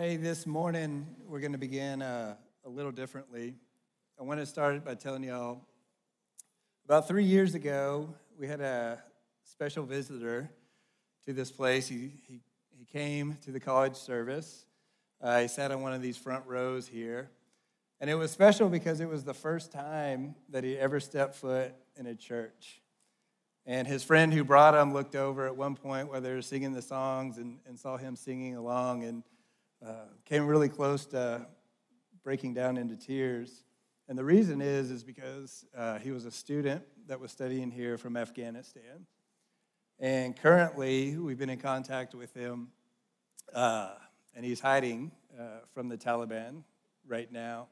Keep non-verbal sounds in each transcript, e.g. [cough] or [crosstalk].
Hey, this morning we're going to begin uh, a little differently. I want to start by telling y'all about three years ago, we had a special visitor to this place. He, he, he came to the college service. Uh, he sat on one of these front rows here. And it was special because it was the first time that he ever stepped foot in a church. And his friend who brought him looked over at one point while they were singing the songs and, and saw him singing along and uh, came really close to breaking down into tears. And the reason is, is because uh, he was a student that was studying here from Afghanistan. And currently, we've been in contact with him, uh, and he's hiding uh, from the Taliban right now.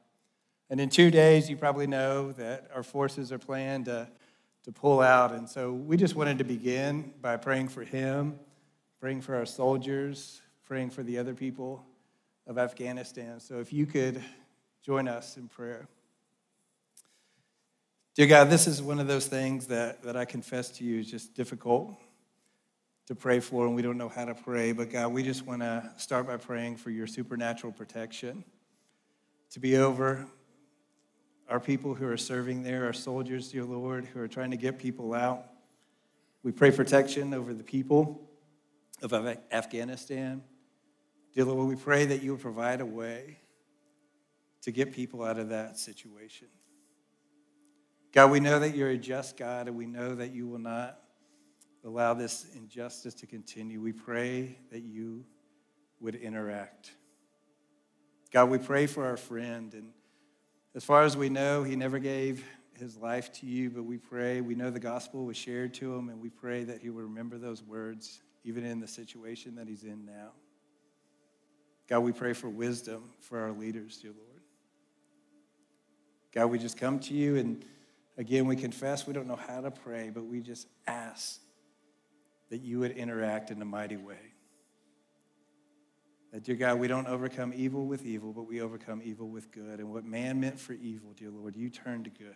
And in two days, you probably know that our forces are planned to to pull out. And so we just wanted to begin by praying for him, praying for our soldiers, praying for the other people of Afghanistan. So if you could join us in prayer. Dear God, this is one of those things that, that I confess to you is just difficult to pray for, and we don't know how to pray. But God, we just want to start by praying for your supernatural protection to be over our people who are serving there, our soldiers, dear Lord, who are trying to get people out. We pray protection over the people of Afghanistan. Dear Lord, we pray that you will provide a way to get people out of that situation. God, we know that you're a just God, and we know that you will not allow this injustice to continue. We pray that you would interact. God, we pray for our friend and as far as we know, he never gave his life to you, but we pray, we know the gospel was shared to him, and we pray that he will remember those words even in the situation that he's in now. God, we pray for wisdom for our leaders, dear Lord. God, we just come to you, and again, we confess we don't know how to pray, but we just ask that you would interact in a mighty way. That, dear God, we don't overcome evil with evil, but we overcome evil with good. And what man meant for evil, dear Lord, you turn to good.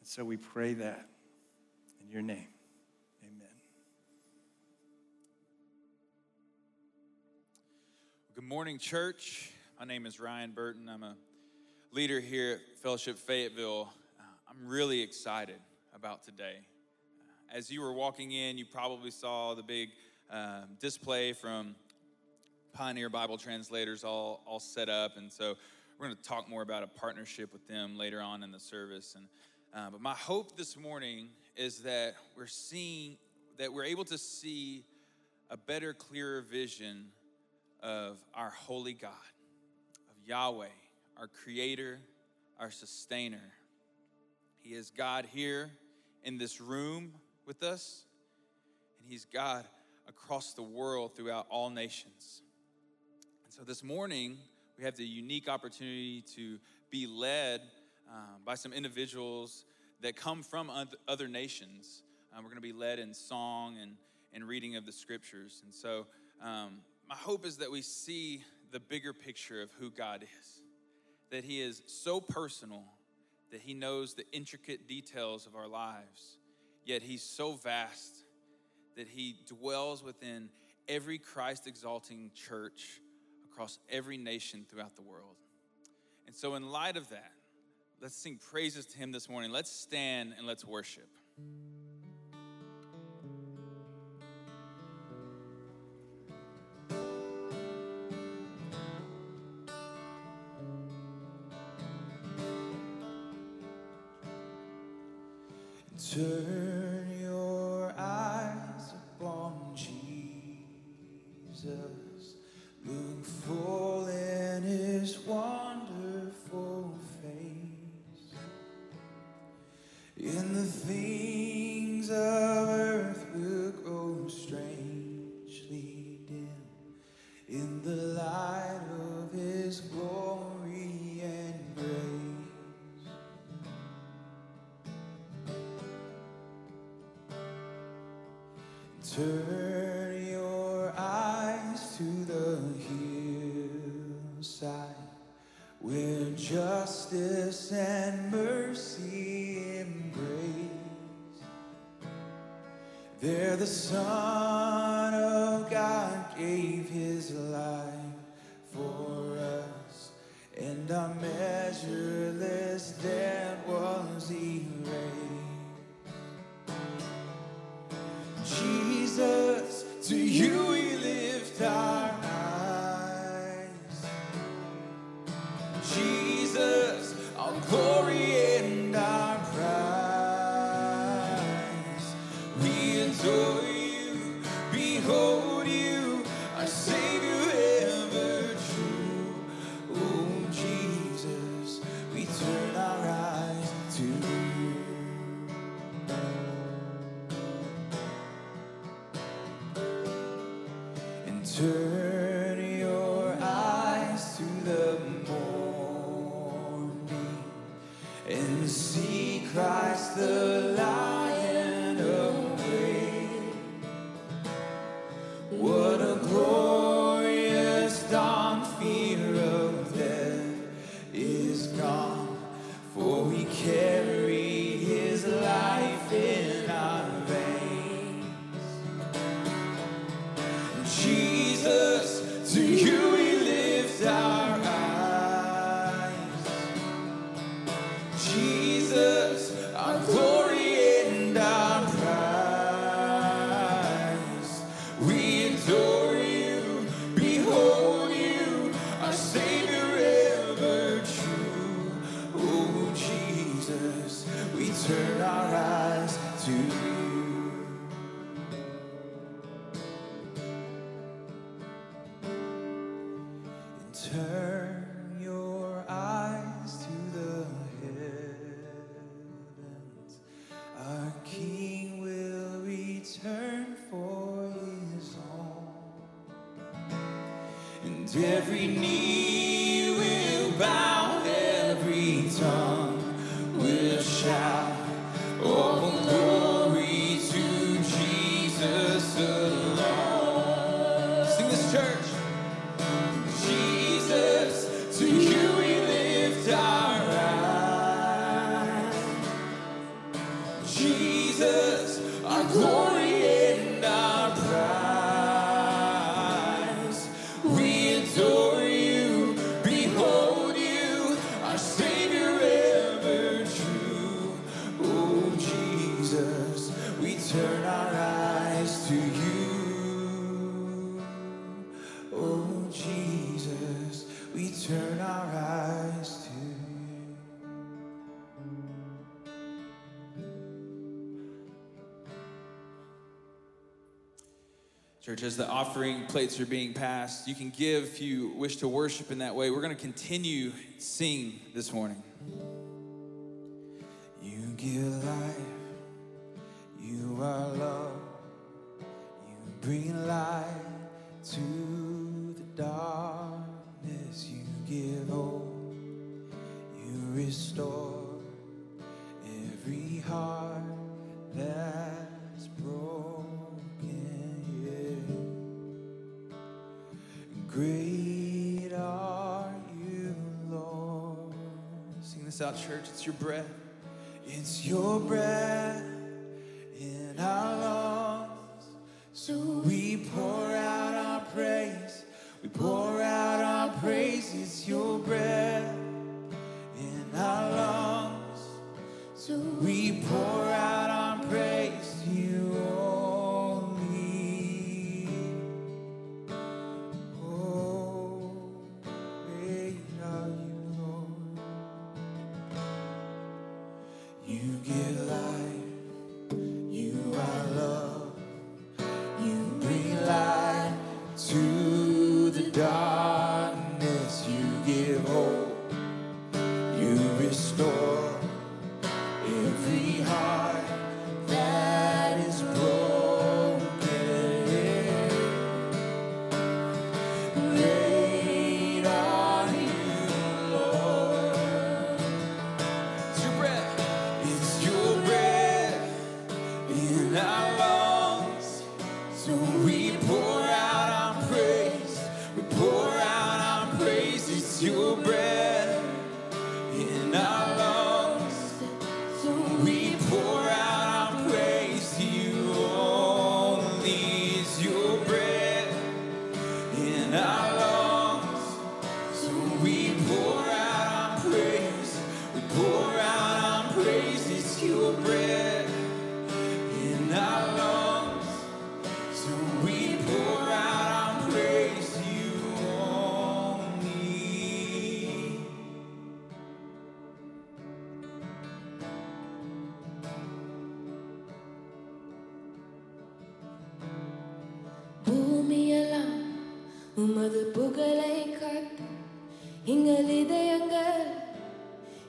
And so we pray that in your name. Good morning, church. My name is Ryan Burton. I'm a leader here at Fellowship Fayetteville. Uh, I'm really excited about today. As you were walking in, you probably saw the big uh, display from Pioneer Bible translators all, all set up. And so we're going to talk more about a partnership with them later on in the service. And, uh, but my hope this morning is that we're seeing, that we're able to see a better, clearer vision of our holy God, of Yahweh, our creator, our sustainer. He is God here in this room with us, and He's God across the world throughout all nations. And so this morning, we have the unique opportunity to be led um, by some individuals that come from other nations. Um, we're going to be led in song and, and reading of the scriptures. And so, um, my hope is that we see the bigger picture of who God is, that He is so personal, that He knows the intricate details of our lives, yet He's so vast that He dwells within every Christ exalting church across every nation throughout the world. And so, in light of that, let's sing praises to Him this morning. Let's stand and let's worship. Jesus. Look full in his wonderful face. In the things Jesus, I. church. As the offering plates are being passed, you can give if you wish to worship in that way. We're going to continue singing this morning. It's our church. It's your breath. It's your breath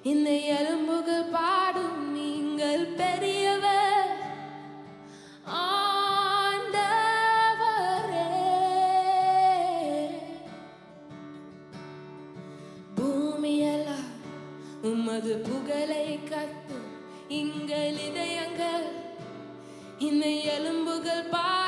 இந்த எலும்புகள் பாடும் நீங்கள் பெரியவர். ஆண்டவரே. பூமியெல்லாம் உமது புகழை கத்தும் எங்கள் இதயங்கள். இந்த எலும்புகள் பாடும்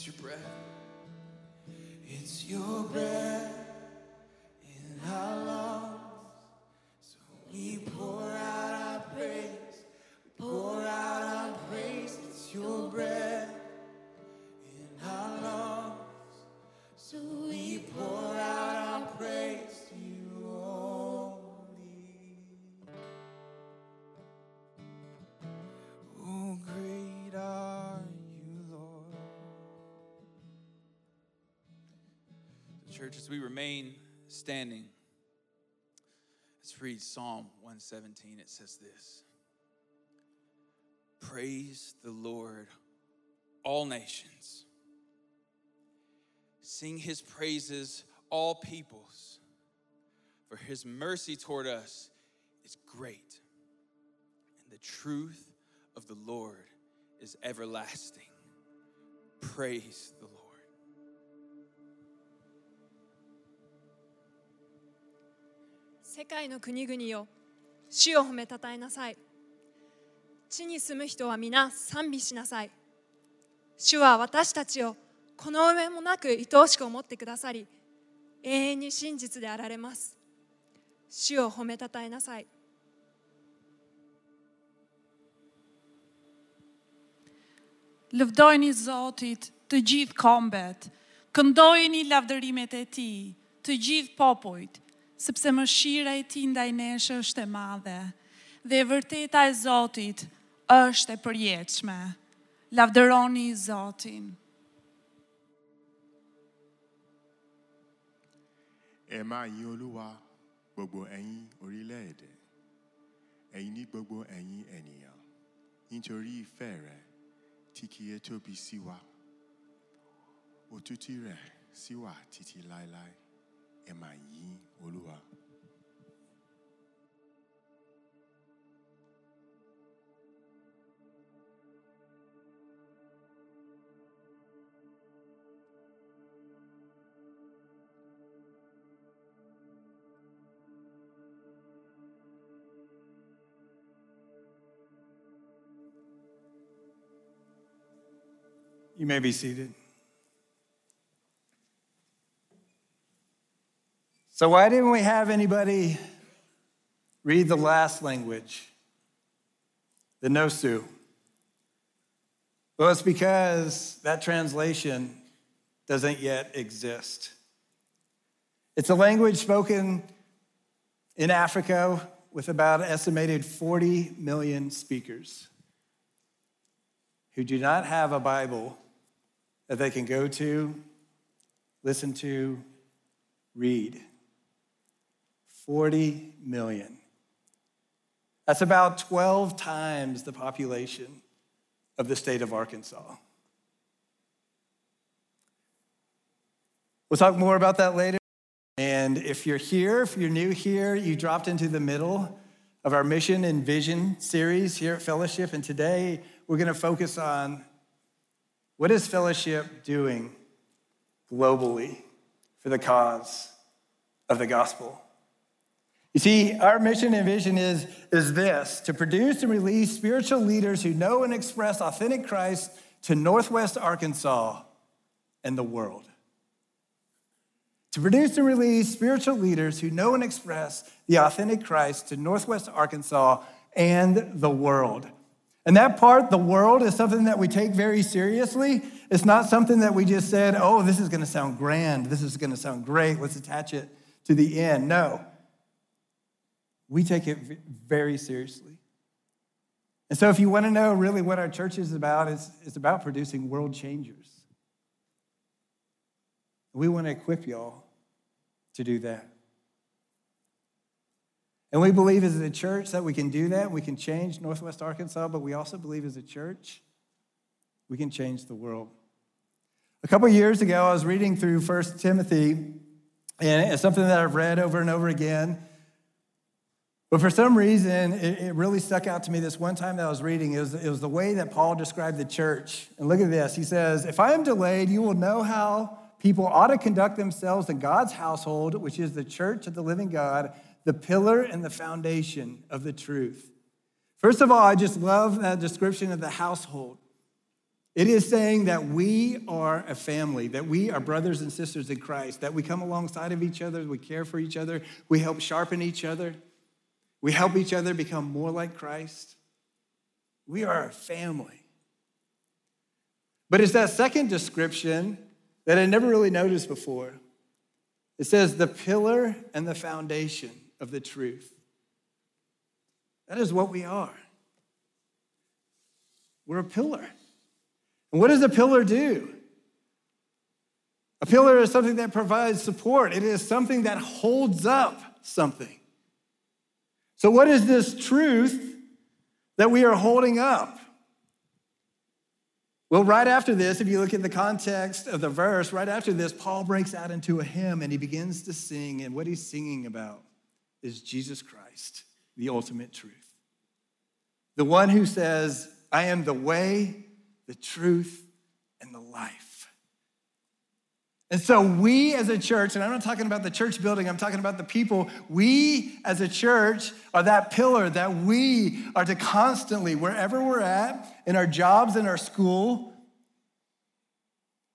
It's your breath. It's your breath Church, as we remain standing, let's read Psalm 117. It says this Praise the Lord, all nations. Sing his praises, all peoples. For his mercy toward us is great, and the truth of the Lord is everlasting. Praise 界の国々よ主を褒めたたえなさい。地に住む人は皆賛美しなさい。主は私たちをこの上もなく愛おしく思ってくださり永遠に真実であられます。主を褒めたたえなさい。Lëvdojni Zotit të gjithë kombet, këndojni lavdërimet e ti të gjithë popujt, sepse mëshira e ti ndaj nesh është e madhe, dhe e vërteta e Zotit është e përjetshme. Lavdëroni Zotin. ẹ máa yin olúwa gbogbo ẹ̀yin orílẹ̀-èdè ẹ̀yin ní gbogbo ẹ̀yin ènìyàn nítorí ìfẹ́ rẹ̀ tí kì í tóbi sí wa òtútù rẹ̀ sì wà títí láéláé ẹ máa olúwa. You may be seated. So, why didn't we have anybody read the last language, the Nosu? Well, it's because that translation doesn't yet exist. It's a language spoken in Africa with about an estimated 40 million speakers who do not have a Bible that they can go to, listen to, read. 40 million. That's about 12 times the population of the state of Arkansas. We'll talk more about that later. And if you're here, if you're new here, you dropped into the middle of our mission and vision series here at Fellowship. And today we're going to focus on what is Fellowship doing globally for the cause of the gospel. You see, our mission and vision is, is this to produce and release spiritual leaders who know and express authentic Christ to Northwest Arkansas and the world. To produce and release spiritual leaders who know and express the authentic Christ to Northwest Arkansas and the world. And that part, the world, is something that we take very seriously. It's not something that we just said, oh, this is going to sound grand. This is going to sound great. Let's attach it to the end. No. We take it very seriously. And so, if you want to know really what our church is about, it's, it's about producing world changers. We want to equip y'all to do that. And we believe as a church that we can do that. We can change Northwest Arkansas, but we also believe as a church we can change the world. A couple years ago, I was reading through First Timothy, and it's something that I've read over and over again. But for some reason, it, it, really stuck out to me this one time that I was reading. It was, it was the way that Paul described the church. And look at this. He says, If I am delayed, you will know how people ought to conduct themselves in God's household, which is the church of the living God the pillar and the foundation of the truth. First of all, I just love that description of the household. It is saying that we are a family, that we are brothers and sisters in Christ, that we come alongside of each other, we care for each other, we help sharpen each other, we help each other become more like Christ. We are a family. But it's that second description that I never really noticed before. It says the pillar and the foundation of the truth. That is what we are. We're a pillar. And what does a pillar do? A pillar is something that provides support, it is something that holds up something. So, what is this truth that we are holding up? Well, right after this, if you look at the context of the verse, right after this, Paul breaks out into a hymn and he begins to sing. And what he's singing about is Jesus Christ, the ultimate truth. The one who says, I am the way, the truth, and the life. And so, we as a church, and I'm not talking about the church building, I'm talking about the people. We as a church are that pillar that we are to constantly, wherever we're at, in our jobs, in our school,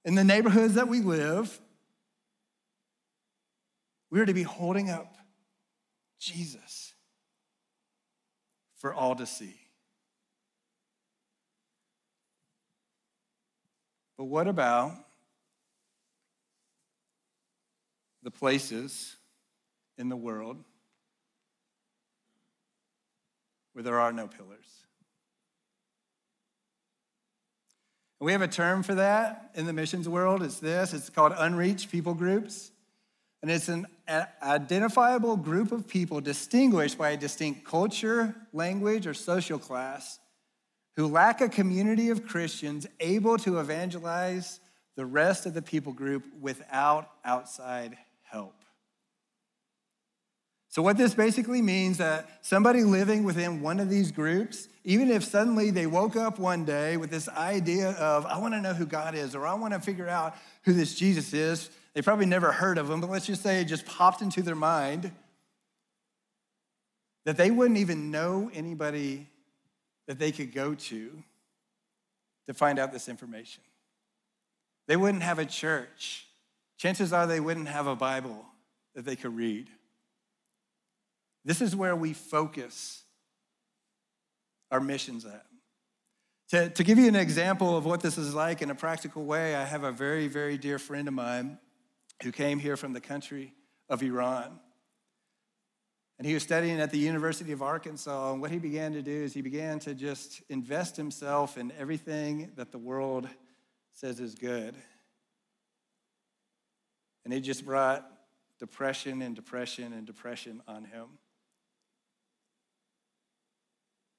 in the neighborhoods that we live, we are to be holding up Jesus for all to see. But what about the places in the world where there are no pillars? We have a term for that in the missions world. It's this it's called unreached people groups. And it's an identifiable group of people distinguished by a distinct culture, language, or social class who lack a community of Christians able to evangelize the rest of the people group without outside help. So, what this basically means that somebody living within one of these groups, even if suddenly they woke up one day with this idea of, I want to know who God is, or I want to figure out who this Jesus is, they probably never heard of him, but let's just say it just popped into their mind that they wouldn't even know anybody that they could go to to find out this information. They wouldn't have a church. Chances are they wouldn't have a Bible that they could read. This is where we focus our missions at. To, to give you an example of what this is like in a practical way, I have a very, very dear friend of mine who came here from the country of Iran. And he was studying at the University of Arkansas. And what he began to do is he began to just invest himself in everything that the world says is good. And it just brought depression and depression and depression on him.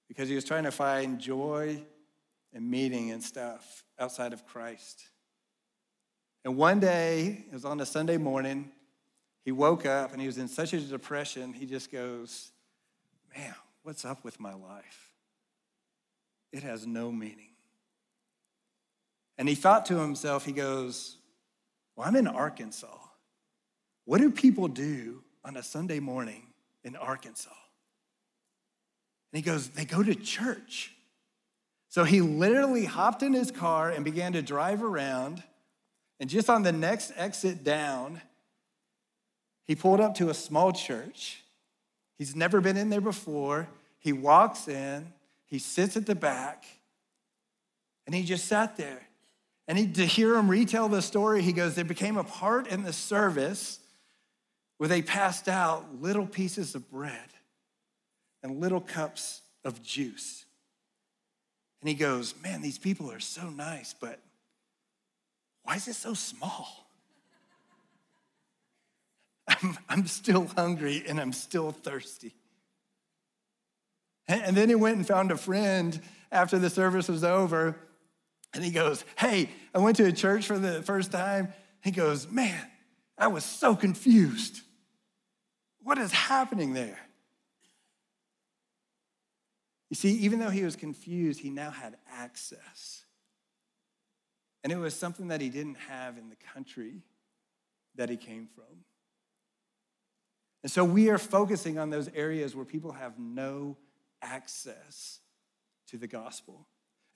Because he was trying to find joy and meaning and stuff outside of Christ. And one day, it was on a Sunday morning, he woke up and he was in such a depression, he just goes, Man, what's up with my life? It has no meaning. And he thought to himself, he goes, Well, I'm in Arkansas. What do people do on a Sunday morning in Arkansas? And he goes, They go to church. So he literally hopped in his car and began to drive around. And just on the next exit down, he pulled up to a small church. He's never been in there before. He walks in, he sits at the back, and he just sat there. And he, to hear him retell the story, he goes, There became a part in the service where they passed out little pieces of bread and little cups of juice. And he goes, Man, these people are so nice, but why is it so small? [laughs] I'm, I'm still hungry and I'm still thirsty. And, and then he went and found a friend after the service was over. And he goes, Hey, I went to a church for the first time. He goes, Man, I was so confused. What is happening there? You see, even though he was confused, he now had access. And it was something that he didn't have in the country that he came from. And so we are focusing on those areas where people have no access to the gospel.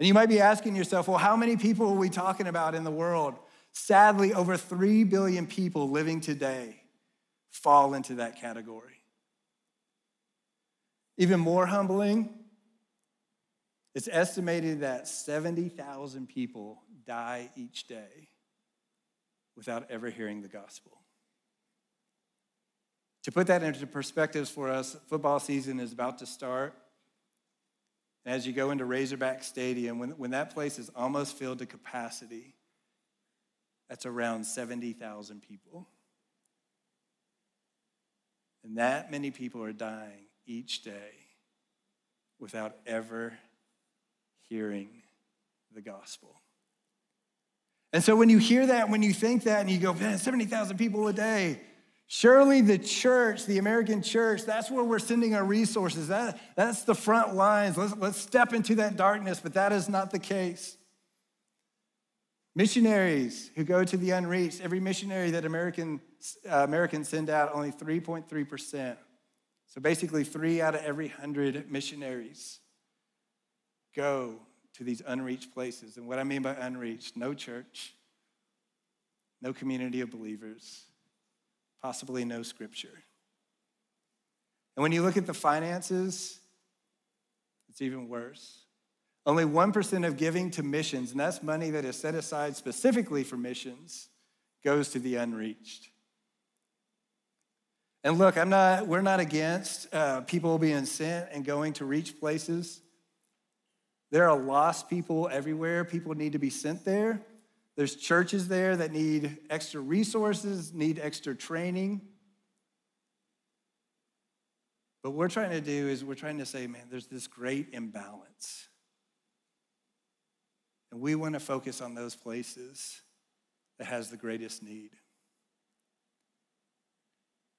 And you might be asking yourself, well, how many people are we talking about in the world? Sadly, over 3 billion people living today fall into that category. Even more humbling, it's estimated that 70,000 people die each day without ever hearing the gospel. To put that into perspectives for us, football season is about to start. As you go into Razorback Stadium, when, when that place is almost filled to capacity, that's around 70,000 people. And that many people are dying each day without ever hearing the gospel. And so when you hear that, when you think that, and you go, man, 70,000 people a day, surely the church, the American church, that's where we're sending our resources. That, that's the front lines. Let's, let's step into that darkness, but that is not the case. Missionaries who go to the unreached, every missionary that American, uh, Americans send out, only 3.3%. So basically, three out of every hundred missionaries go to these unreached places. And what I mean by unreached, no church, no community of believers, possibly no scripture. And when you look at the finances, it's even worse. Only 1% of giving to missions, and that's money that is set aside specifically for missions, goes to the unreached. And look, I'm not, we're not against uh, people being sent and going to reach places. There are lost people everywhere. People need to be sent there. There's churches there that need extra resources, need extra training. But what we're trying to do is we're trying to say, man, there's this great imbalance. And we want to focus on those places that has the greatest need.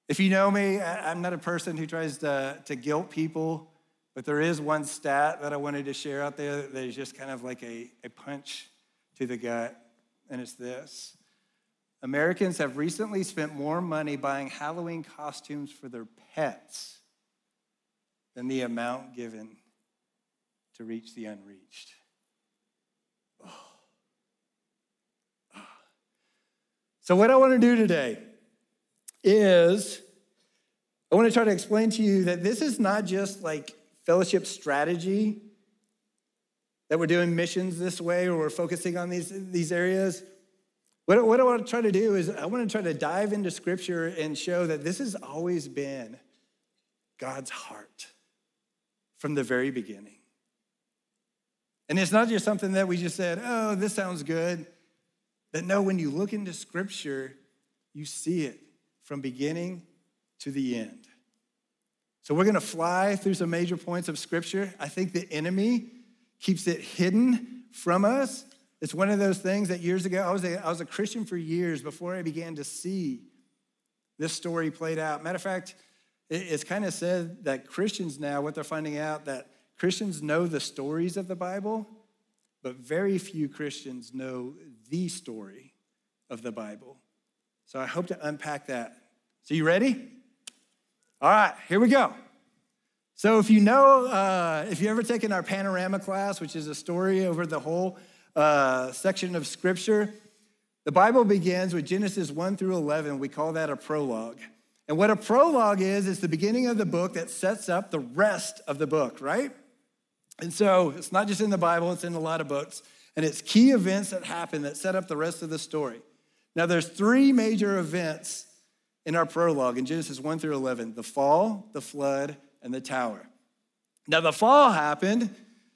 If you know me, I'm not a person who tries to, to guilt people, but there is one stat that I wanted to share out there that is just kind of like a, a punch to the gut, and it's this. Americans have recently spent more money buying Halloween costumes for their pets than the amount given to reach the unreached. So, what I want to do today is I want to try to explain to you that this is not just like fellowship strategy, that we're doing missions this way or we're focusing on these, these areas. What, what I want to try to do is I want to try to dive into scripture and show that this has always been God's heart from the very beginning. And it's not just something that we just said, oh, this sounds good. That no, when you look into scripture, you see it from beginning to the end. So we're going to fly through some major points of scripture. I think the enemy keeps it hidden from us. It's one of those things that years ago, I was a, I was a Christian for years before I began to see this story played out. Matter of fact, it- it's kind of said that Christians now, what they're finding out, that Christians know the stories of the Bible, but very few Christians know the story of the Bible. So I hope to unpack that. So, you ready? All right, here we go. So, if you know, uh, if you ever taken our panorama class, which is a story over the whole uh, section of Scripture, the Bible begins with Genesis 1 through 11. We call that a prologue. And what a prologue is, is the beginning of the book that sets up the rest of the book, right? And so it's not just in the Bible, it's in a lot of books. And it's key events that happen that set up the rest of the story. Now, there's three major events in our prologue in Genesis 1 through 11 the fall, the flood, and the tower. Now, the fall happened,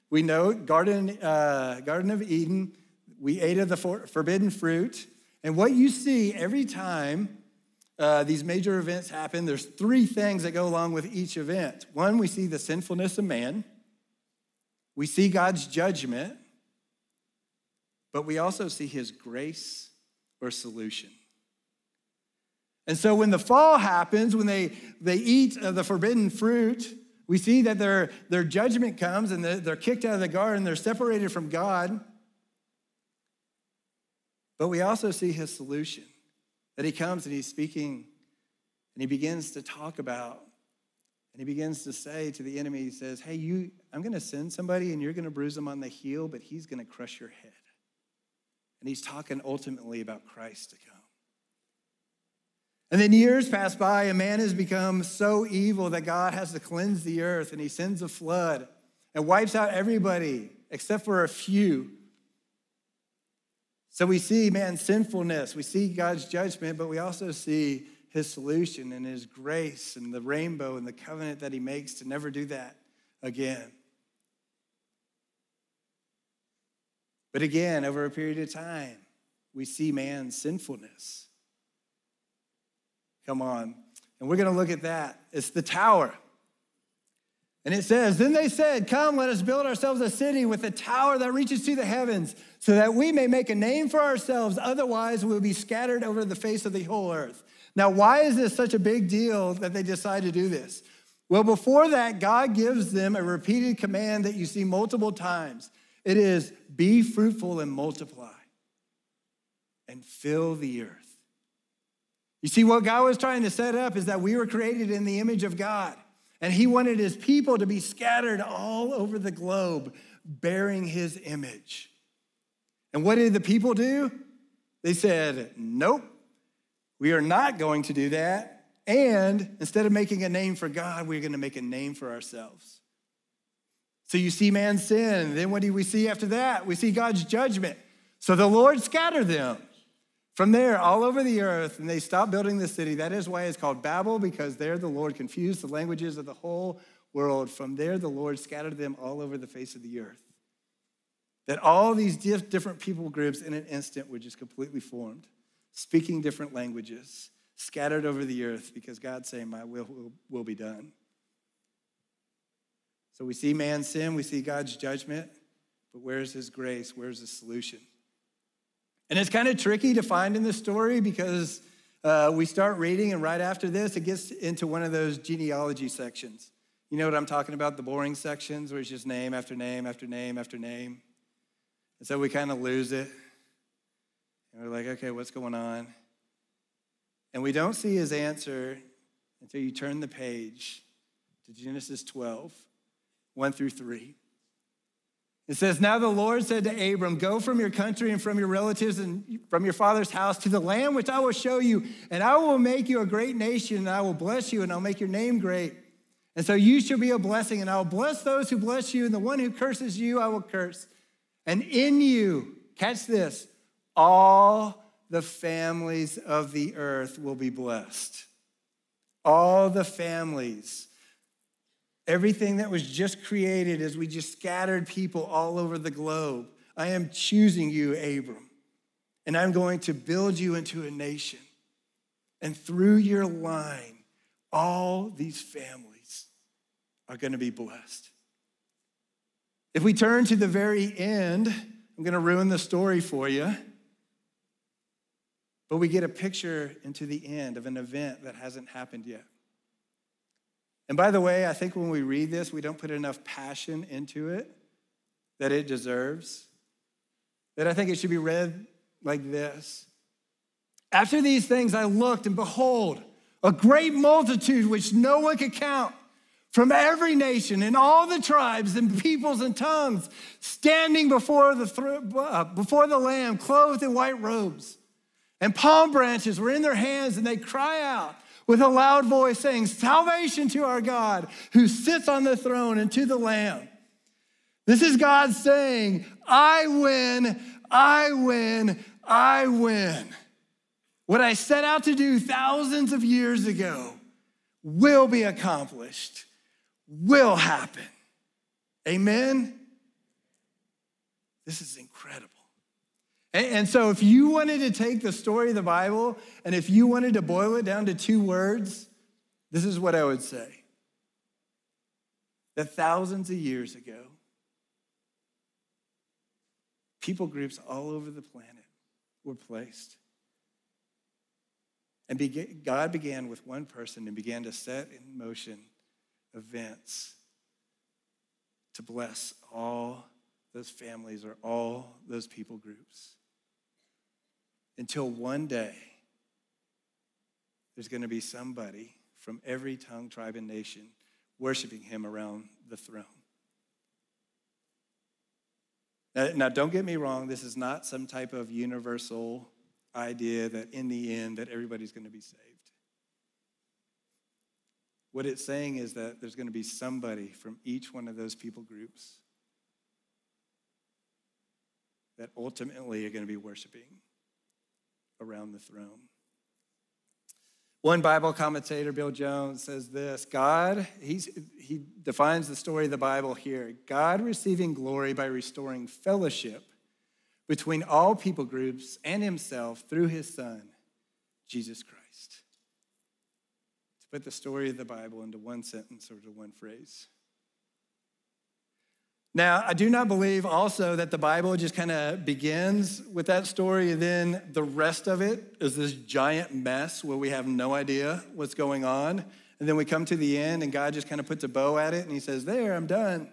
we know, Garden, uh, Garden of Eden. We ate of the for- forbidden fruit. And what you see every time uh, these major events happen, there's three things that go along with each event. One, we see the sinfulness of man, we see God's judgment, but we also see his grace or solution. And so when the fall happens, when they, they eat of the forbidden fruit, we see that their, their judgment comes and they're, they're kicked out of the garden, they're separated from God. But we also see his solution that he comes and he's speaking and he begins to talk about and he begins to say to the enemy, he says, Hey, you, I'm going to send somebody and you're going to bruise him on the heel, but he's going to crush your head. And he's talking ultimately about Christ to come. And then years pass by, and man has become so evil that God has to cleanse the earth, and he sends a flood and wipes out everybody except for a few. So we see man's sinfulness, we see God's judgment, but we also see his solution and his grace and the rainbow and the covenant that he makes to never do that again. But again, over a period of time, we see man's sinfulness. Come on. And we're going to look at that. It's the tower. And it says, Then they said, Come, let us build ourselves a city with a tower that reaches to the heavens, so that we may make a name for ourselves. Otherwise, we'll be scattered over the face of the whole earth. Now, why is this such a big deal that they decide to do this? Well, before that, God gives them a repeated command that you see multiple times. It is be fruitful and multiply and fill the earth. You see, what God was trying to set up is that we were created in the image of God, and He wanted His people to be scattered all over the globe, bearing His image. And what did the people do? They said, Nope, we are not going to do that. And instead of making a name for God, we're going to make a name for ourselves. So you see man's sin. Then what do we see after that? We see God's judgment. So the Lord scattered them from there all over the earth, and they stopped building the city. That is why it's called Babel, because there the Lord confused the languages of the whole world. From there, the Lord scattered them all over the face of the earth. That all these diff- different people groups in an instant were just completely formed, speaking different languages, scattered over the earth, because God's saying, My will will, will be done. So we see man's sin, we see God's judgment, but where's his grace? Where's the solution? And it's kind of tricky to find in the story because uh, we start reading, and right after this, it gets into one of those genealogy sections. You know what I'm talking about? The boring sections where it's just name after name after name after name. And so we kind of lose it. And we're like, okay, what's going on? And we don't see his answer until you turn the page to Genesis 12, 1 through 3. It says, Now the Lord said to Abram, Go from your country and from your relatives and from your father's house to the land which I will show you, and I will make you a great nation, and I will bless you, and I'll make your name great. And so you shall be a blessing, and I will bless those who bless you, and the one who curses you, I will curse. And in you, catch this, all the families of the earth will be blessed. All the families. Everything that was just created as we just scattered people all over the globe. I am choosing you, Abram, and I'm going to build you into a nation. And through your line, all these families are going to be blessed. If we turn to the very end, I'm going to ruin the story for you. But we get a picture into the end of an event that hasn't happened yet. And by the way, I think when we read this, we don't put enough passion into it that it deserves. That I think it should be read like this After these things, I looked, and behold, a great multitude which no one could count from every nation and all the tribes and peoples and tongues standing before the, uh, before the Lamb, clothed in white robes. And palm branches were in their hands, and they cry out with a loud voice, saying, Salvation to our God who sits on the throne and to the Lamb. This is God saying, I win, I win, I win. What I set out to do thousands of years ago will be accomplished, will happen. Amen? This is incredible. And, so, if you wanted to take the story of the Bible and if you wanted to boil it down to two words, this is what I would say that thousands of years ago, people groups all over the planet were placed. And God began with one person and began to set in motion events to bless all those families or all those people groups. Until one day, there's going to be somebody from every tongue, tribe, and nation worshiping him around the throne. Now, now, don't get me wrong, this is not some type of universal idea that in the end that everybody's going to be saved. What it's saying is that there's going to be somebody from each one of those people groups that ultimately are going to be worshiping around the throne. One Bible commentator, Bill Jones, says this God, he's, he defines the story of the Bible here God receiving glory by restoring fellowship between all people groups and himself through his Son, Jesus Christ. To put the story of the Bible into one sentence or to one phrase. Now, I do not believe also that the Bible just kind of begins with that story and then the rest of it is this giant mess where we have no idea what's going on. And then we come to the end and God just kind of puts a bow at it and he says, There, I'm done.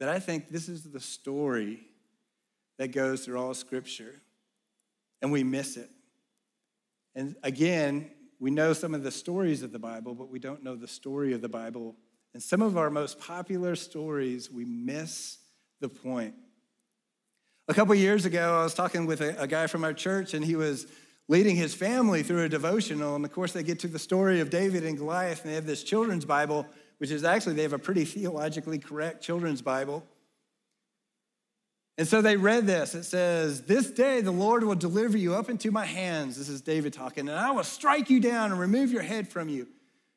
That I think this is the story that goes through all scripture and we miss it. And again, we know some of the stories of the Bible, but we don't know the story of the Bible and some of our most popular stories, we miss the point. A couple years ago, I was talking with a, a, guy from our church, and he was leading his family through a devotional. And of course, they get to the story of David and Goliath, and they have this children's Bible, which is actually, they have a pretty theologically correct children's Bible. And so they read this. It says, This day the Lord will deliver you up into my hands. This is David talking, and I will strike you down and remove your head from you.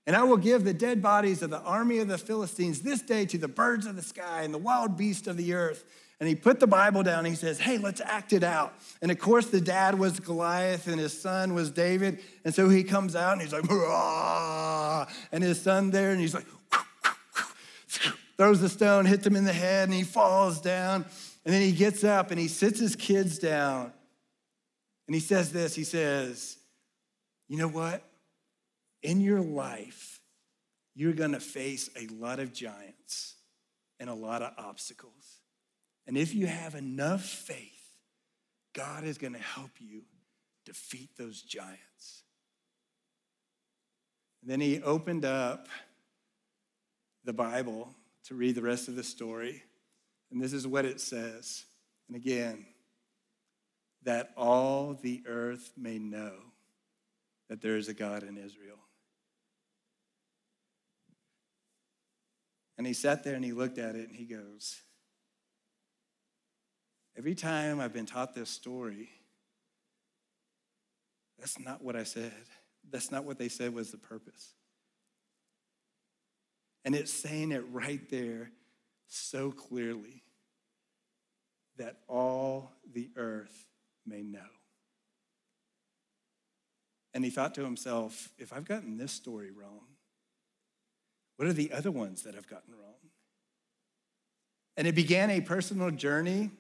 And I will give the dead bodies of the army of the Philistines this day to the birds of the sky and the wild beasts of the earth. And he put the Bible down he says, Hey, let's act it out. And of course, the dad was Goliath and his son was David. And so he comes out and he's like, Hurrah! and his son there, and he's like, [laughs] throws the stone, hits him in the head, and he falls down. And then he gets up and he sits his kids down. And he says this He says, You know what? In your life, you're going to face a lot of giants and a lot of obstacles. And if you have enough faith, God is going to help you defeat those giants. And then he opened up the Bible to read the rest of the story. And this is what it says. And again, that all the earth may know that there is a God in Israel. And he sat there and he looked at it and he goes, Every time I've been taught this story, that's not what I said. That's not what they said was the purpose. And it's saying it right there so clearly that all the earth may know. And he thought to himself, if I've gotten this story wrong, what are the other ones that I've gotten wrong? And it began a personal journey,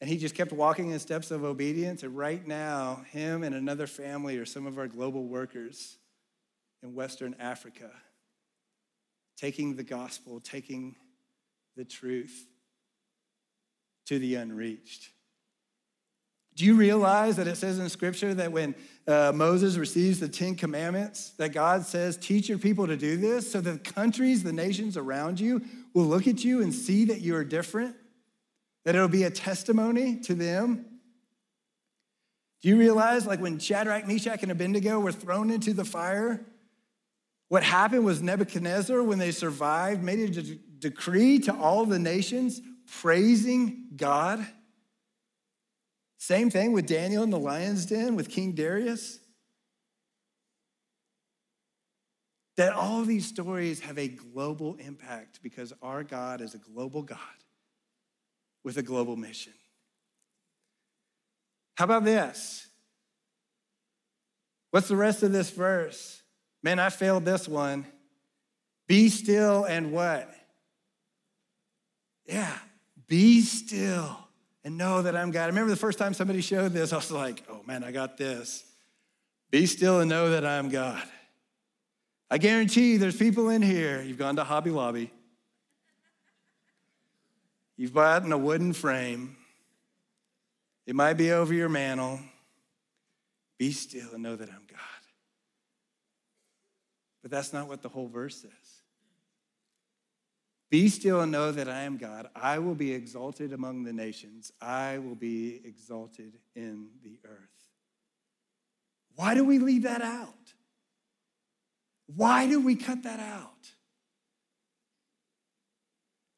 and he just kept walking in steps of obedience. And right now, him and another family are some of our global workers in Western Africa, taking the gospel, taking the truth to the unreached. Do you realize that it says in Scripture that when uh, Moses receives the Ten Commandments, that God says, Teach your people to do this so the countries, the nations around you will look at you and see that you are different, that it'll be a testimony to them? Do you realize, like when Shadrach, Meshach, and Abednego were thrown into the fire, what happened was Nebuchadnezzar, when they survived, made a de- decree to all the nations praising God? Same thing with Daniel in the lion's den with King Darius. That all these stories have a global impact because our God is a global God with a global mission. How about this? What's the rest of this verse? Man, I failed this one. Be still and what? Yeah, be still and know that I'm God. I remember the first time somebody showed this, I was like, oh man, I got this. Be still and know that I'm God. I guarantee you there's people in here, you've gone to Hobby Lobby, you've bought in a wooden frame, it might be over your mantle. Be still and know that I'm God. But that's not what the whole verse says. Be still and know that I am God. I will be exalted among the nations. I will be exalted in the earth. Why do we leave that out? Why do we cut that out?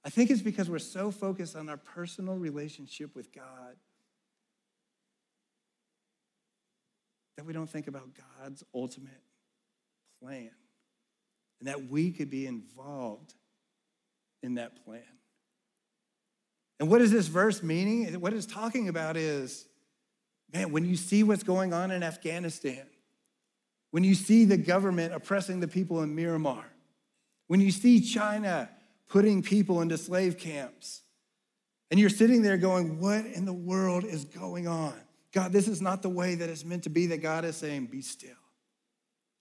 I think it's because we're so focused on our personal relationship with God that we don't think about God's ultimate plan and that we could be involved in that plan. And what is this verse meaning? What it's talking about is man, when you see what's going on in Afghanistan, when you see the government oppressing the people in Myanmar, when you see China putting people into slave camps, and you're sitting there going, What in the world is going on? God, this is not the way that it's meant to be, that God is saying, Be still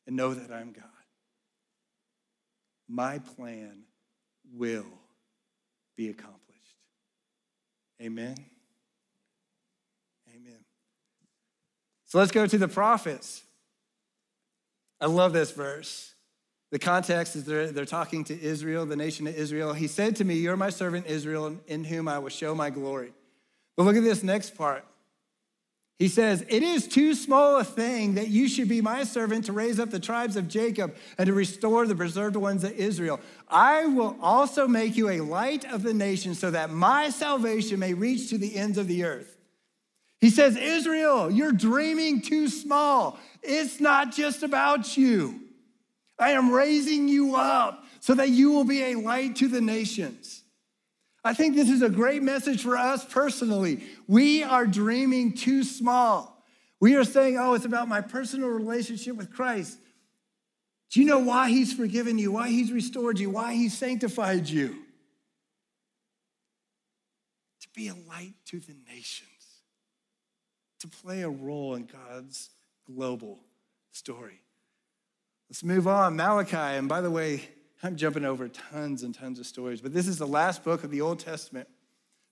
and know that I'm God. My plan will be accomplished. Amen. Amen. So let's go to the prophets. I love this verse. The context is they're, they're talking to Israel, the nation of Israel. He said to me, You're my servant Israel, in whom I will show my glory. But look at this next part. He says, It is too small a thing that you should be my servant to raise up the tribes of Jacob and to restore the preserved ones of Israel. I will also make you a light of the nations so that my salvation may reach to the ends of the earth. He says, Israel, you're dreaming too small. It's not just about you. I am raising you up so that you will be a light to the nations. I think this is a great message for us personally. We are dreaming too small. We are saying, oh, it's about my personal relationship with Christ. Do you know why He's forgiven you, why He's restored you, why He's sanctified you? To be a light to the nations, to play a role in God's global story. Let's move on. Malachi, and by the way, I'm jumping over tons and tons of stories, but this is the last book of the Old Testament.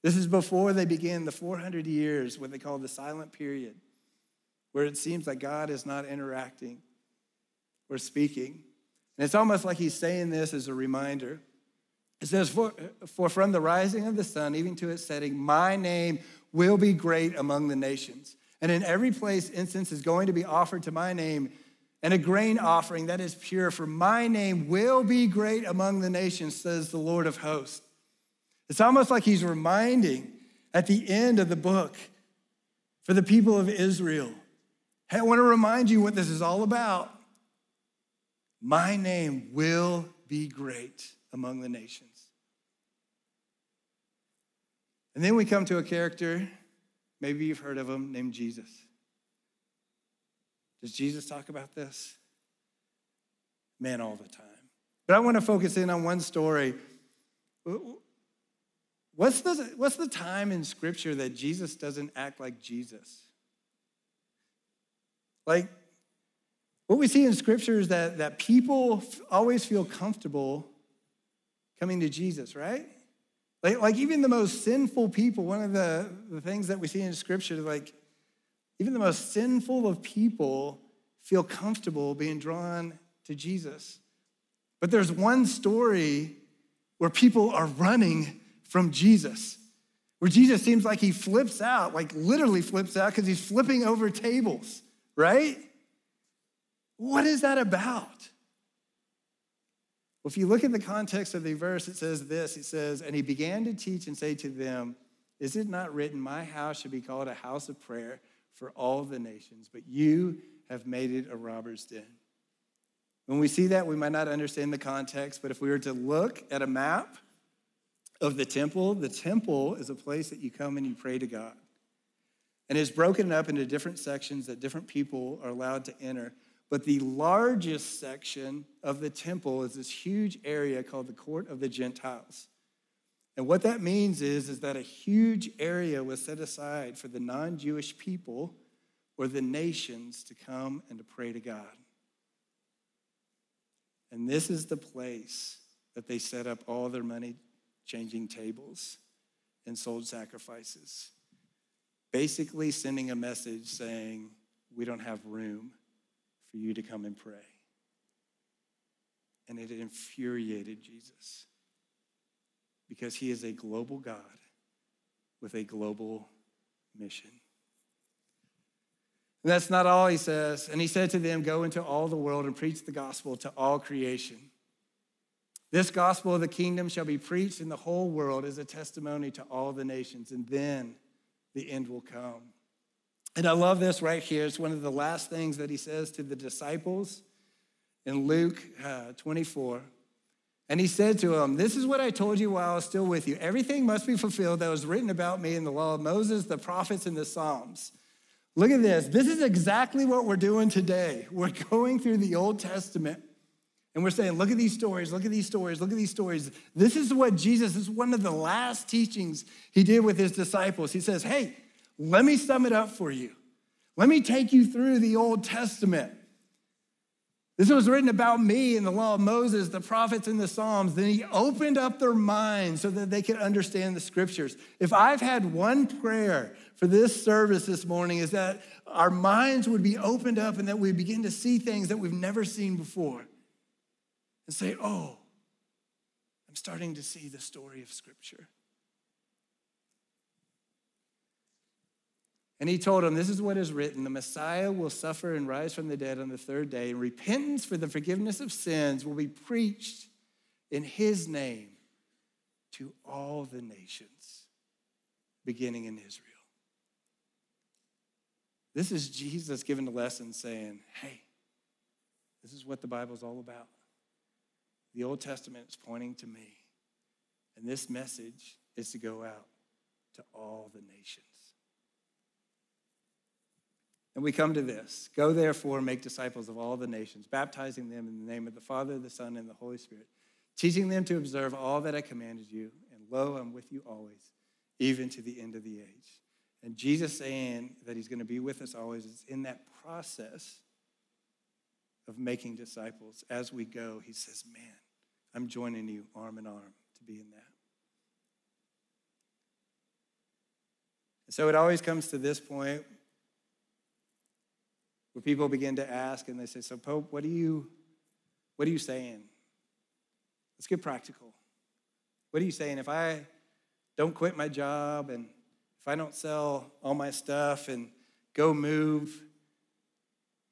This is before they begin the 400 years, what they call the silent period, where it seems like God is not interacting or speaking. And it's almost like he's saying this as a reminder. It says, for, for from the rising of the sun even to its setting, my name will be great among the nations. And in every place, incense is going to be offered to my name and a grain offering that is pure, for my name will be great among the nations, says the Lord of hosts. It's almost like he's reminding at the end of the book for the people of Israel. Hey, I want to remind you what this is all about. My name will be great among the nations. And then we come to a character, maybe you've heard of him, named Jesus. Does Jesus talk about this? Man, all the time. But I want to focus in on one story. What's the, what's the time in Scripture that Jesus doesn't act like Jesus? Like, What we see in scripture is that, that people always feel comfortable coming to Jesus, right? Like, like even the most sinful people, one of the, the things that we see in scripture, is like even the most sinful of people feel comfortable being drawn to Jesus. But there's one story where people are running from Jesus, where Jesus seems like he flips out, like literally flips out because he's flipping over tables, right? What is that about? Well, if you look at the context of the verse, it says this it says, And he began to teach and say to them, Is it not written, My house should be called a house of prayer for all the nations, but you have made it a robber's den? When we see that, we might not understand the context, but if we were to look at a map of the temple, the temple is a place that you come and you pray to God. And it's broken up into different sections that different people are allowed to enter. But the largest section of the temple is this huge area called the court of the Gentiles. And what that means is, is that a huge area was set aside for the non Jewish people or the nations to come and to pray to God. And this is the place that they set up all their money changing tables and sold sacrifices. Basically, sending a message saying, We don't have room for you to come and pray. And it infuriated Jesus because he is a global God with a global mission. And that's not all he says. And he said to them, Go into all the world and preach the gospel to all creation. This gospel of the kingdom shall be preached in the whole world as a testimony to all the nations, and then the end will come. And I love this right here. It's one of the last things that he says to the disciples in Luke uh, 24. And he said to him, This is what I told you while I was still with you. Everything must be fulfilled that was written about me in the law of Moses, the prophets, and the Psalms. Look at this. This is exactly what we're doing today. We're [laughs] going through the Old Testament and we're saying, Look at these stories, look at these stories, look at these stories. This is what Jesus, this is one of the last teachings he did with his disciples. He says, Hey, let me sum it up for you. Let me take you through the Old Testament. This was written about me in the law of Moses, the prophets, and the Psalms. Then he opened up their minds so that they could understand the scriptures. If I've had one prayer for this service this morning, is that our minds would be opened up and that we begin to see things that we've never seen before and say, Oh, I'm starting to see the story of scripture. And he told him, This is what is written the Messiah will suffer and rise from the dead on the third day, and repentance for the forgiveness of sins will be preached in his name to all the nations, beginning in Israel. This is Jesus giving a lesson saying, Hey, this is what the Bible's all about. The Old Testament is pointing to me, and this message is to go out to all the nations. And we come to this Go therefore and make disciples of all the nations, baptizing them in the name of the Father, the Son, and the Holy Spirit, teaching them to observe all that I commanded you. And lo, I'm with you always, even to the end of the age. And Jesus saying that he's going to be with us always is in that process of making disciples. As we go, he says, Man, I'm joining you arm in arm to be in that. So it always comes to this point where people begin to ask and they say, So, Pope, what are you, what are you saying? Let's get practical. What are you saying? If I don't quit my job and if I don't sell all my stuff and go move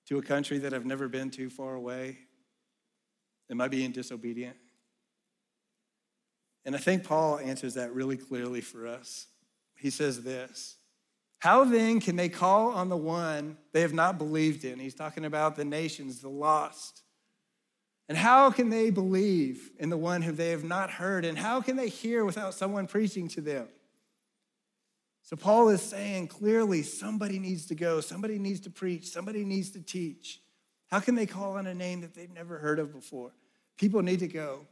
to a country that I've never been to far away, am I being disobedient? And I think Paul answers that really clearly for us. He says this how then can they call on the one they have not believed in? He's talking about the nations, the lost. And how can they believe in the one who they have not heard? And how can they hear without someone preaching to them? So, Paul is saying clearly somebody needs to go, somebody needs to preach, somebody needs to teach. How can they call on a name that they've never heard of before? People need to go.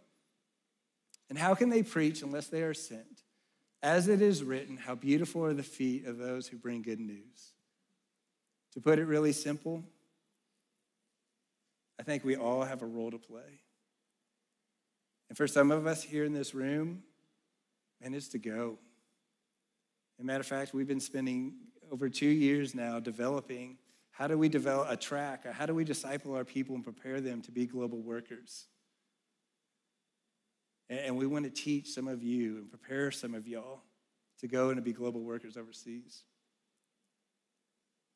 And how can they preach unless they are sent? As it is written, how beautiful are the feet of those who bring good news. To put it really simple, I think we all have a role to play. And for some of us here in this room, man, it's to go. As a matter of fact, we've been spending over two years now developing how do we develop a track, how do we disciple our people and prepare them to be global workers? And we want to teach some of you and prepare some of y'all to go and to be global workers overseas.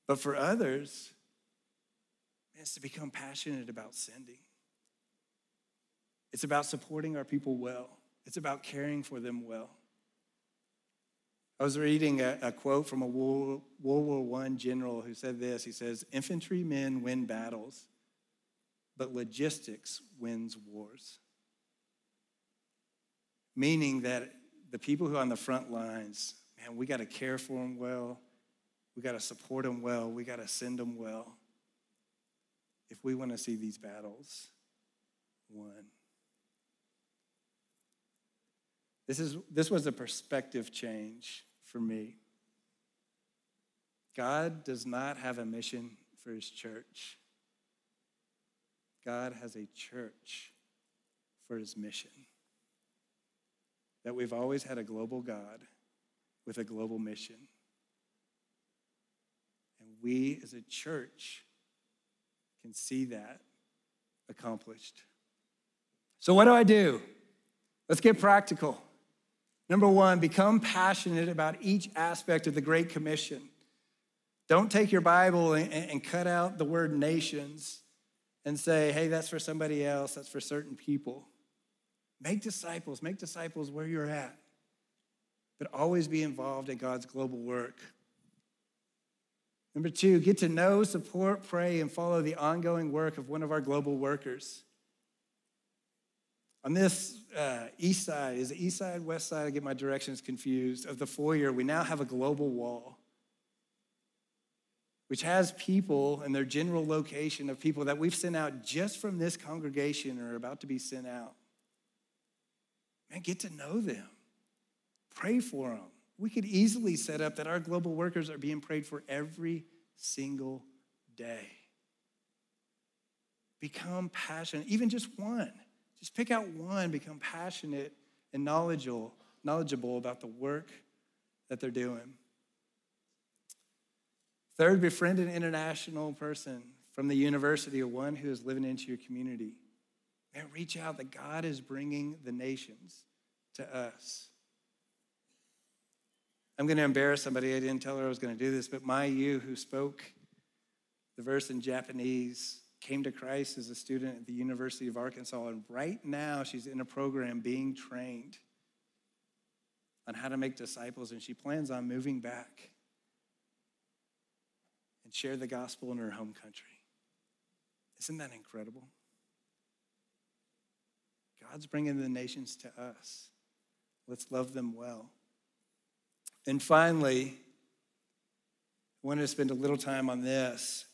But for others, it's to become passionate about sending. It's about supporting our people well. It's about caring for them well. I was reading a, a quote from a World, World War I general who said this. He says, Infantrymen win battles, but logistics wins wars. Meaning that the people who are on the front lines, man, we got to care for them well. We got to support them well. We got to send them well if we want to see these battles won. This, is, this was a perspective change for me. God does not have a mission for his church. God has a church for his mission. That we've always had a global God with a global mission. And we as a church can see that accomplished. So, what do I do? Let's get practical. Number one, become passionate about each aspect of the Great Commission. Don't take your Bible and, and, cut out the word nations and say, hey, that's for somebody else, that's for certain people. Make disciples, make disciples where you're at, but always be involved in God's global work. Number two, get to know, support, pray, and follow the ongoing work of one of our global workers. On this uh, east side, is the east side, west side? I get my directions confused. Of the foyer, we now have a global wall, which has people and their general location of people that we've sent out just from this congregation or are about to be sent out. Man, get to know them, pray for them. We could easily set up that our global workers are being prayed for every single day. Become passionate, even just one. Just pick out one, become passionate and knowledgeable, knowledgeable about the work that they're doing. Third, befriend an international person from the university or one who is living into your community. And reach out that God is bringing the nations to us. I'm going to embarrass somebody. I didn't tell her I was going to do this, but Mayu who spoke the verse in Japanese, came to Christ as a student at the University of Arkansas. And right now, she's in a program being trained on how to make disciples. And she plans on moving back and share the gospel in her home country. Isn't that incredible? God's bringing the nations to us. Let's love them well. And finally, I wanted to spend a little time on this.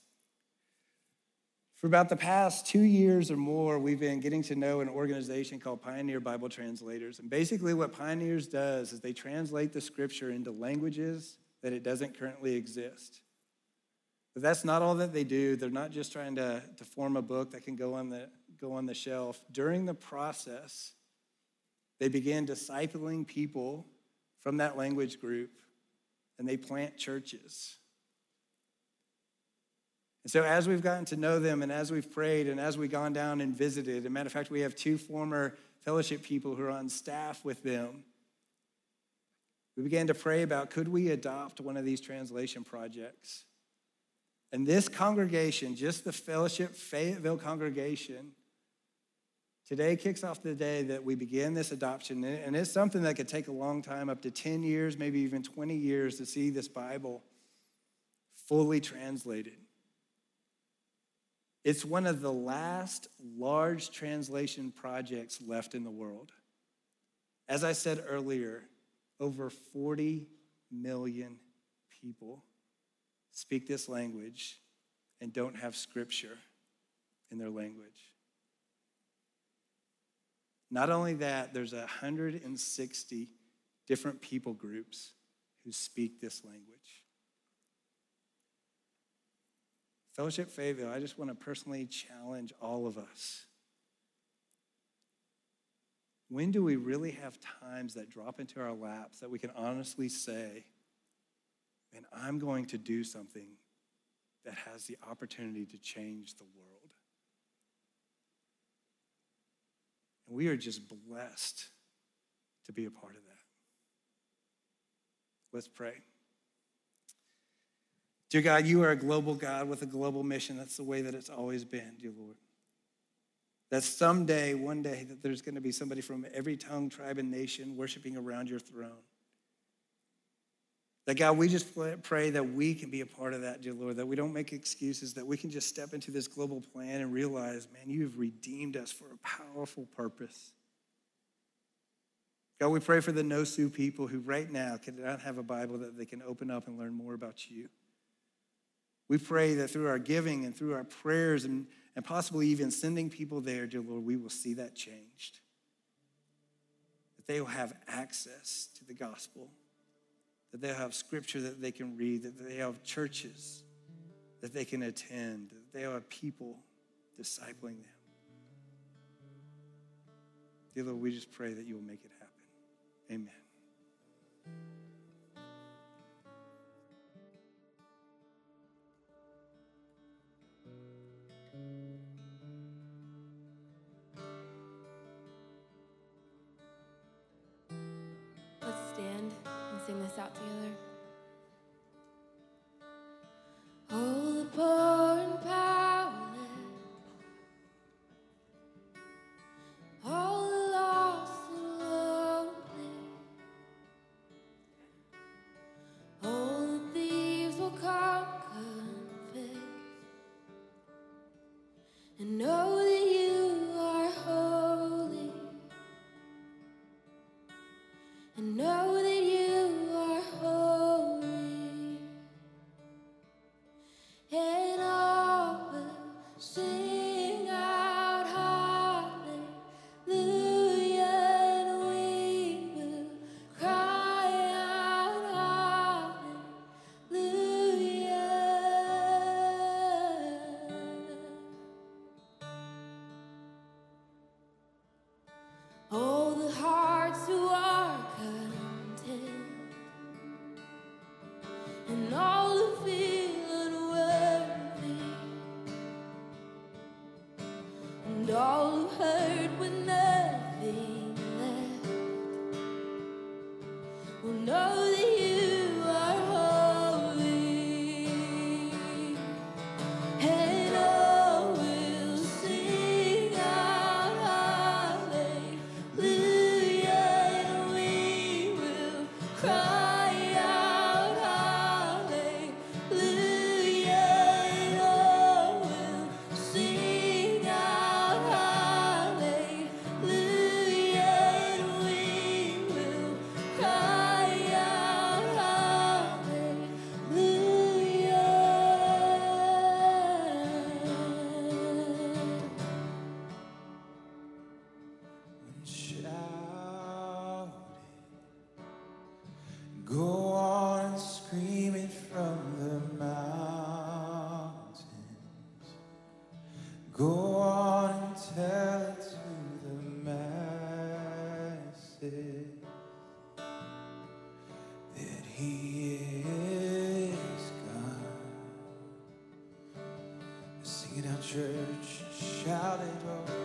For about the past two years or more, we've been getting to know an organization called Pioneer Bible Translators. And basically, what Pioneers does is they translate the scripture into languages that it doesn't currently exist. But that's not all that they do. They're not just trying to, to form a book that can go on, the, go on the shelf. During the process, they begin discipling people from that language group and they plant churches. And so, as we've gotten to know them and as we've prayed and as we've gone down and visited, a matter of fact, we have two former fellowship people who are on staff with them. We began to pray about could we adopt one of these translation projects? And this congregation, just the fellowship Fayetteville congregation, Today kicks off the day that we begin this adoption, and it's something that could take a long time up to 10 years, maybe even 20 years to see this Bible fully translated. It's one of the last large translation projects left in the world. As I said earlier, over 40 million people speak this language and don't have scripture in their language. Not only that, there's 160 different people groups who speak this language. Fellowship Fayetteville, I just want to personally challenge all of us. When do we really have times that drop into our laps that we can honestly say, and I'm going to do something that has the opportunity to change the world? And we are just blessed to be a part of that. Let's pray. Dear God, you are a global God with a global mission. That's the way that it's always been, dear Lord. That someday, one day, that there's going to be somebody from every tongue, tribe, and nation worshiping around your throne. That God, we just pray that we can be a part of that, dear Lord, that we don't make excuses, that we can just step into this global plan and realize, man, you have redeemed us for a powerful purpose. God, we pray for the no Sue people who right now cannot have a Bible that they can open up and learn more about you. We pray that through our giving and through our prayers and, and possibly even sending people there, dear Lord, we will see that changed. That they will have access to the gospel, that they'll have scripture that they can read, that they have churches that they can attend, that they have people discipling them. Dear Lord, we just pray that you will make it happen. Amen. Out together. Oh, the poor church. Shout it oh.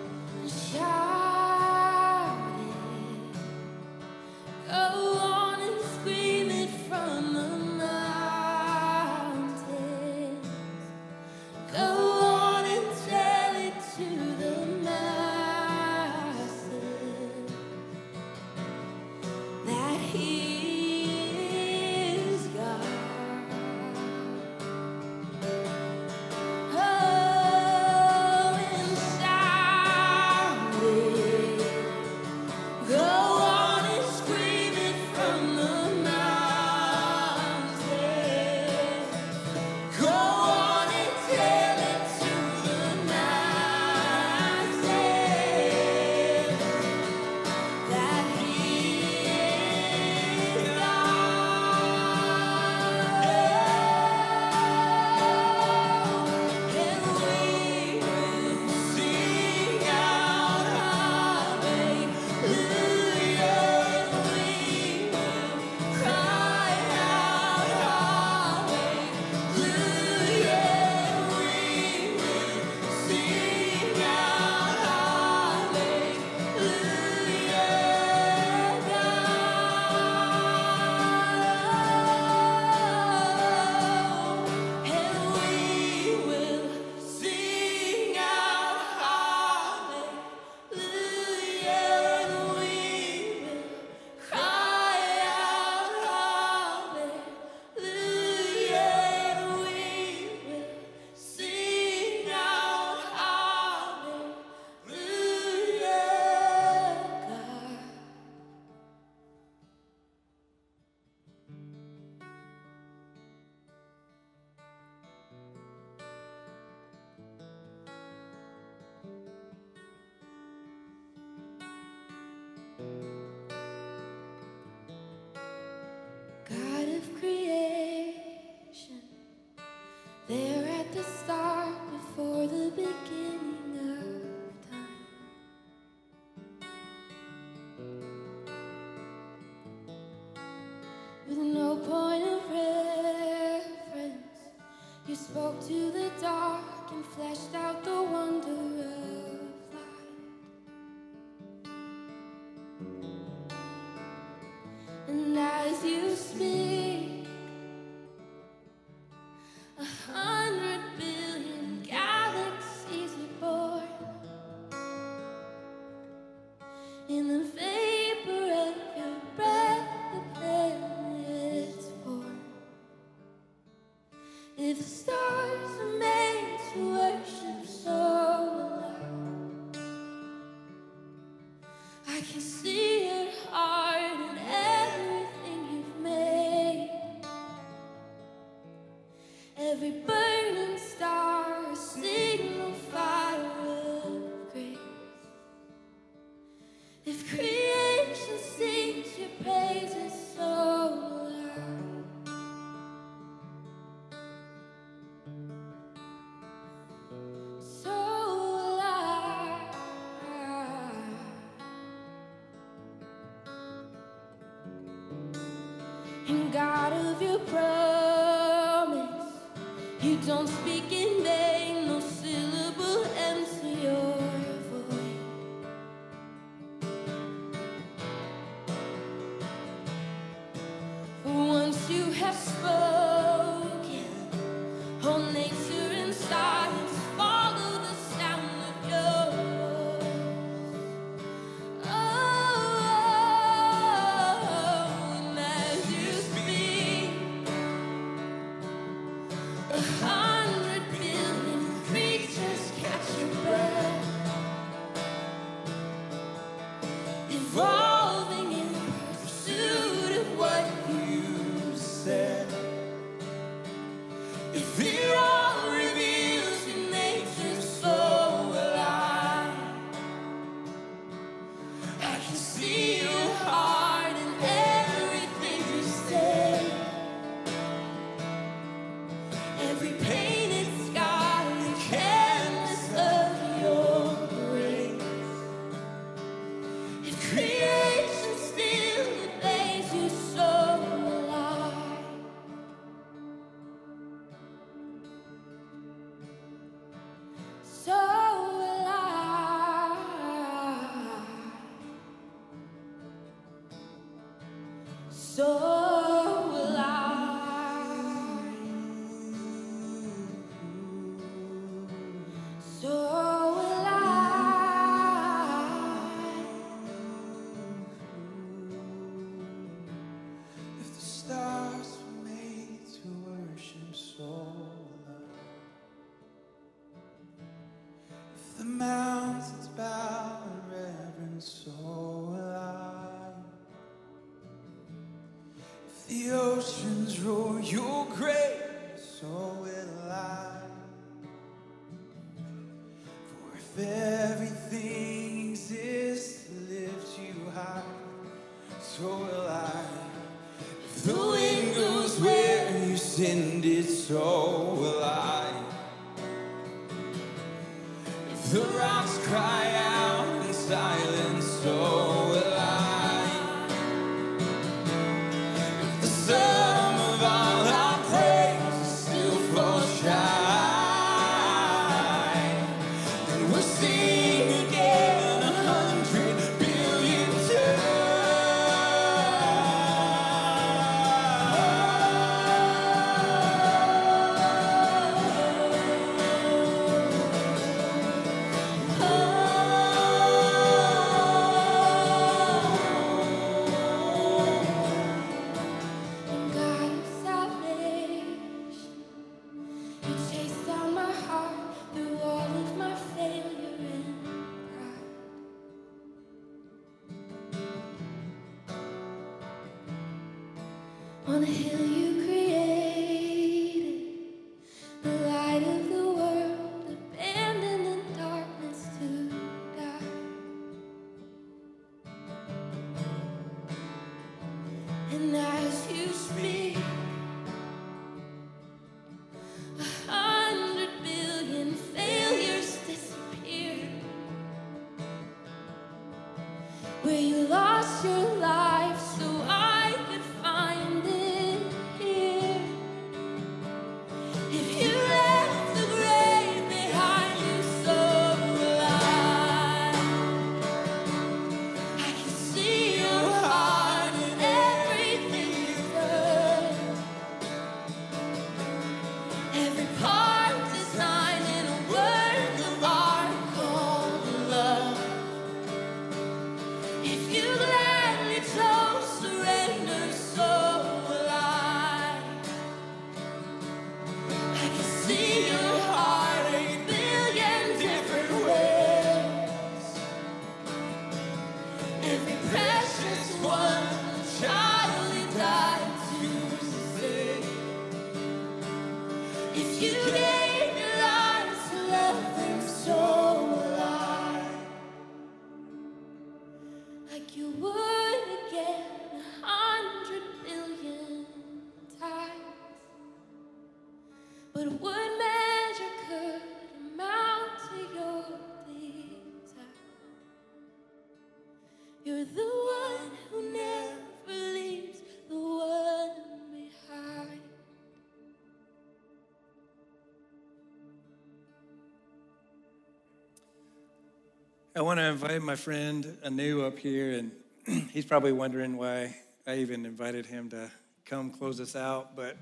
Want to invite my friend Anu up here, and [clears throat] he's probably wondering why I even invited him to come close us out. But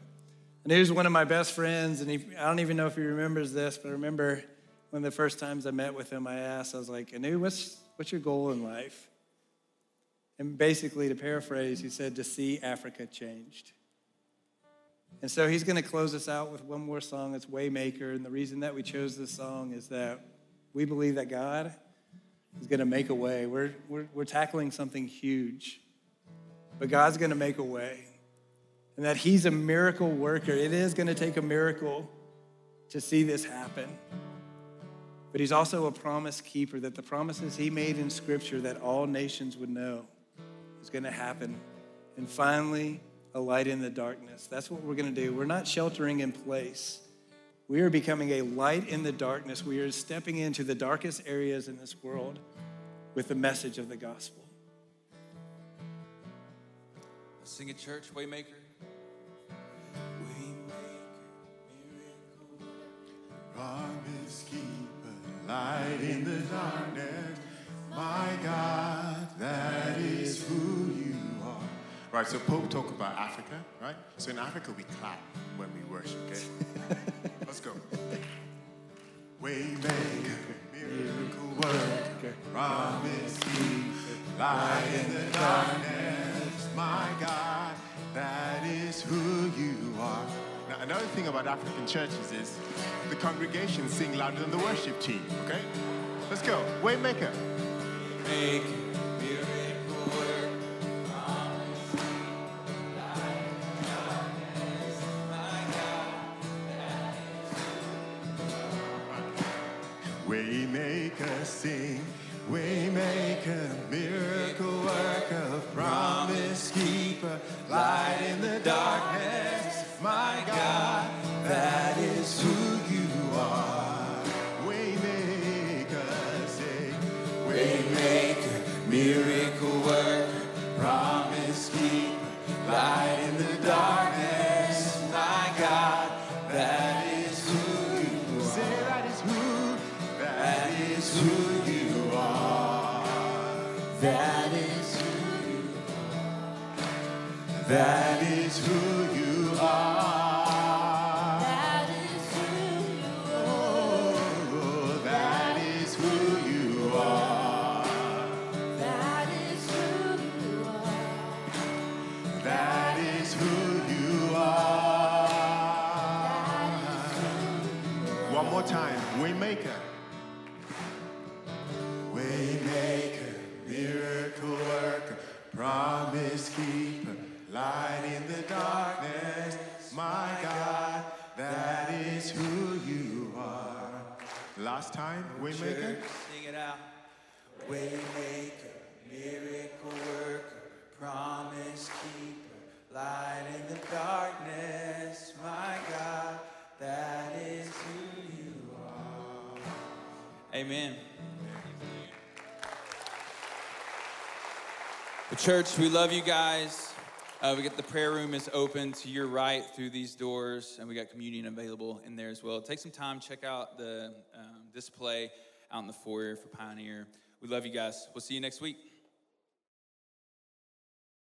Anu's one of my best friends, and he, I don't even know if he remembers this, but I remember one of the first times I met with him, I asked, I was like, Anu, what's, what's your goal in life? And basically, to paraphrase, he said, to see Africa changed. And so he's going to close us out with one more song. It's Waymaker. And the reason that we chose this song is that we believe that God is going to make a way. We're, we're, we're tackling something huge, but God's going to make a way. And that He's a miracle worker. It is going to take a miracle to see this happen. But He's also a promise keeper, that the promises He made in Scripture that all nations would know is going to happen. And finally, a light in the darkness. That's what we're going to do. We're not sheltering in place. We are becoming a light in the darkness. We are stepping into the darkest areas in this world with the message of the gospel. Let's sing it, church, Waymaker. Promise keeper, light in the darkness. My God, that is who you are. Right, so Pope talked about Africa, right? So in Africa we clap when we worship, okay? [laughs] Let's go. Waymaker, miracle worker, promise keeper, light in the darkness. My God, that is who you are. Now, another thing about African churches is the congregation sing louder than the worship team, okay? Let's go. Waymaker. Make church, we love you guys. Uh, we got the prayer room is open to your right through these doors, and we got communion available in there as well. Take some time, check out the um, display out in the foyer for Pioneer. We love you guys. We'll see you next week.